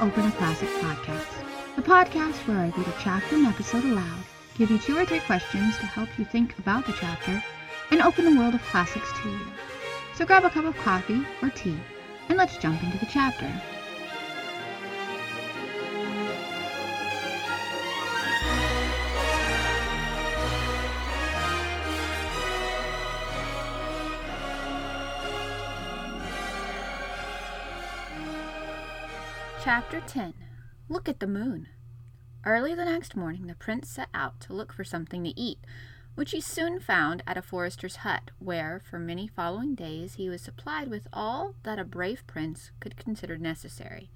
Open a Classic podcast, the podcast where I read a chapter and episode aloud, give you two or three questions to help you think about the chapter, and open the world of classics to you. So grab a cup of coffee or tea, and let's jump into the chapter. Chapter 10 Look at the Moon. Early the next morning, the prince set out to look for something to eat, which he soon found at a forester's hut, where, for many following days, he was supplied with all that a brave prince could consider necessary.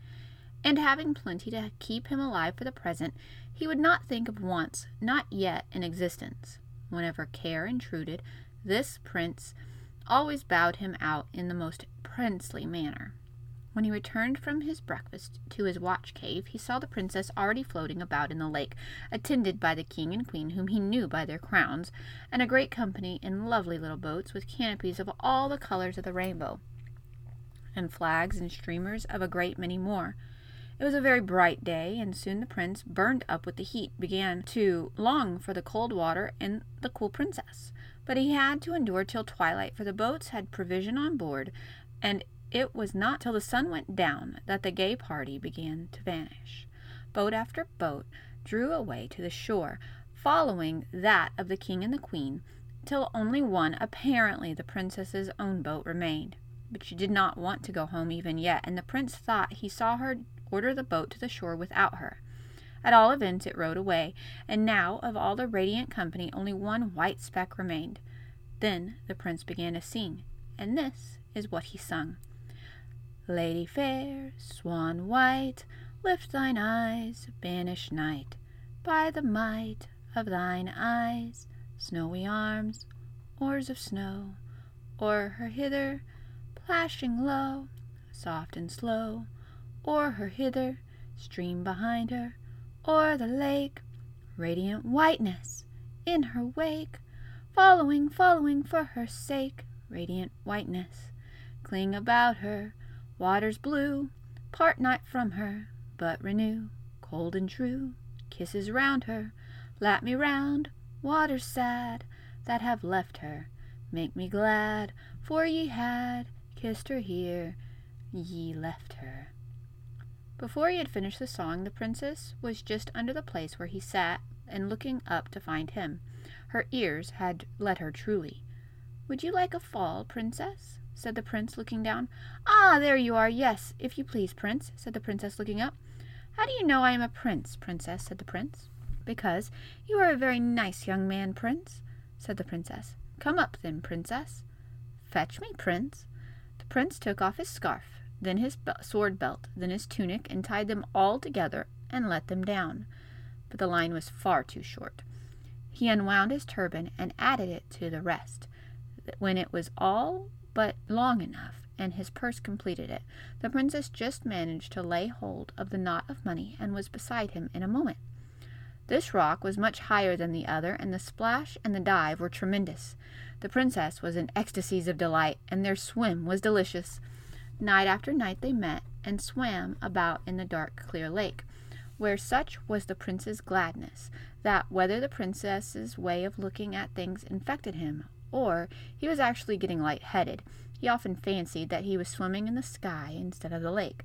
And having plenty to keep him alive for the present, he would not think of wants not yet in existence. Whenever care intruded, this prince always bowed him out in the most princely manner. When he returned from his breakfast to his watch cave, he saw the princess already floating about in the lake, attended by the king and queen, whom he knew by their crowns, and a great company in lovely little boats with canopies of all the colors of the rainbow, and flags and streamers of a great many more. It was a very bright day, and soon the prince, burned up with the heat, began to long for the cold water and the cool princess. But he had to endure till twilight, for the boats had provision on board, and it was not till the sun went down that the gay party began to vanish. Boat after boat drew away to the shore, following that of the king and the queen, till only one, apparently the princess's own boat, remained. But she did not want to go home even yet, and the prince thought he saw her order the boat to the shore without her. At all events, it rowed away, and now of all the radiant company only one white speck remained. Then the prince began to sing, and this is what he sung. Lady fair, swan white, lift thine eyes, banish night, by the might of thine eyes, snowy arms, oars of snow, oar her hither, plashing low, soft and slow, oar her hither, stream behind her, o'er the lake, radiant whiteness in her wake, following, following for her sake, radiant whiteness, cling about her, Waters blue, part not from her, but renew, cold and true, kisses round her, lap me round, waters sad, that have left her, make me glad, for ye had kissed her here, ye left her. Before he had finished the song, the princess was just under the place where he sat, and looking up to find him. Her ears had led her truly. Would you like a fall, princess? Said the prince, looking down. Ah, there you are, yes, if you please, prince, said the princess, looking up. How do you know I am a prince, princess? said the prince. Because you are a very nice young man, prince, said the princess. Come up, then, princess. Fetch me, prince. The prince took off his scarf, then his sword belt, then his tunic, and tied them all together and let them down. But the line was far too short. He unwound his turban and added it to the rest. When it was all but long enough, and his purse completed it. The princess just managed to lay hold of the knot of money and was beside him in a moment. This rock was much higher than the other, and the splash and the dive were tremendous. The princess was in ecstasies of delight, and their swim was delicious. Night after night they met and swam about in the dark, clear lake, where such was the prince's gladness that whether the princess's way of looking at things infected him or he was actually getting light-headed. He often fancied that he was swimming in the sky instead of the lake.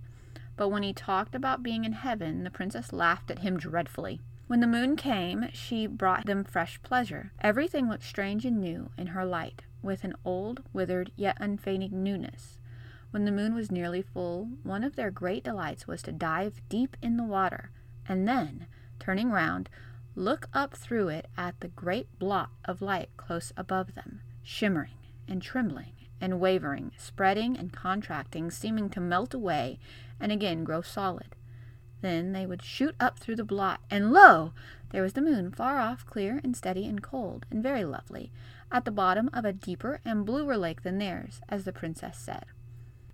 But when he talked about being in heaven, the princess laughed at him dreadfully. When the moon came, she brought them fresh pleasure. Everything looked strange and new in her light, with an old, withered, yet unfading newness. When the moon was nearly full, one of their great delights was to dive deep in the water, and then, turning round, look up through it at the great blot of light close above them, shimmering and trembling and wavering, spreading and contracting, seeming to melt away and again grow solid. Then they would shoot up through the blot, and lo! there was the moon, far off, clear and steady and cold, and very lovely, at the bottom of a deeper and bluer lake than theirs, as the princess said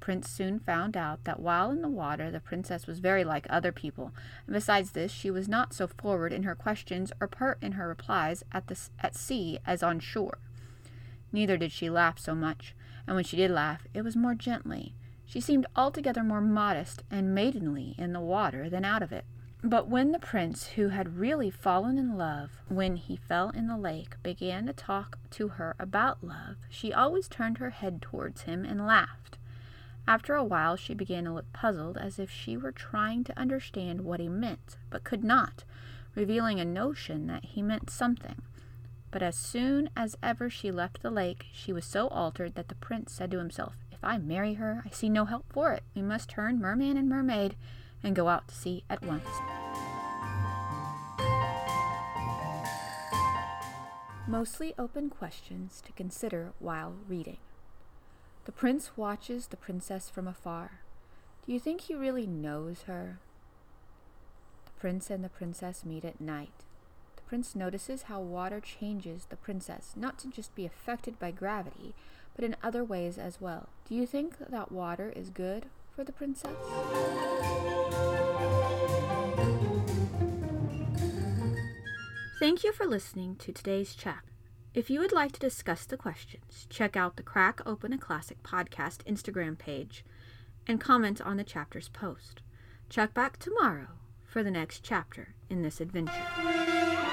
prince soon found out that while in the water the princess was very like other people, and besides this she was not so forward in her questions or pert in her replies at, the, at sea as on shore. Neither did she laugh so much, and when she did laugh, it was more gently, She seemed altogether more modest and maidenly in the water than out of it. But when the prince, who had really fallen in love when he fell in the lake, began to talk to her about love, she always turned her head towards him and laughed. After a while, she began to look puzzled, as if she were trying to understand what he meant, but could not, revealing a notion that he meant something. But as soon as ever she left the lake, she was so altered that the prince said to himself, If I marry her, I see no help for it. We must turn merman and mermaid and go out to sea at once. Mostly open questions to consider while reading. The prince watches the princess from afar. Do you think he really knows her? The prince and the princess meet at night. The prince notices how water changes the princess, not to just be affected by gravity, but in other ways as well. Do you think that water is good for the princess? Thank you for listening to today's chapter. If you would like to discuss the questions, check out the Crack Open a Classic podcast Instagram page and comment on the chapter's post. Check back tomorrow for the next chapter in this adventure.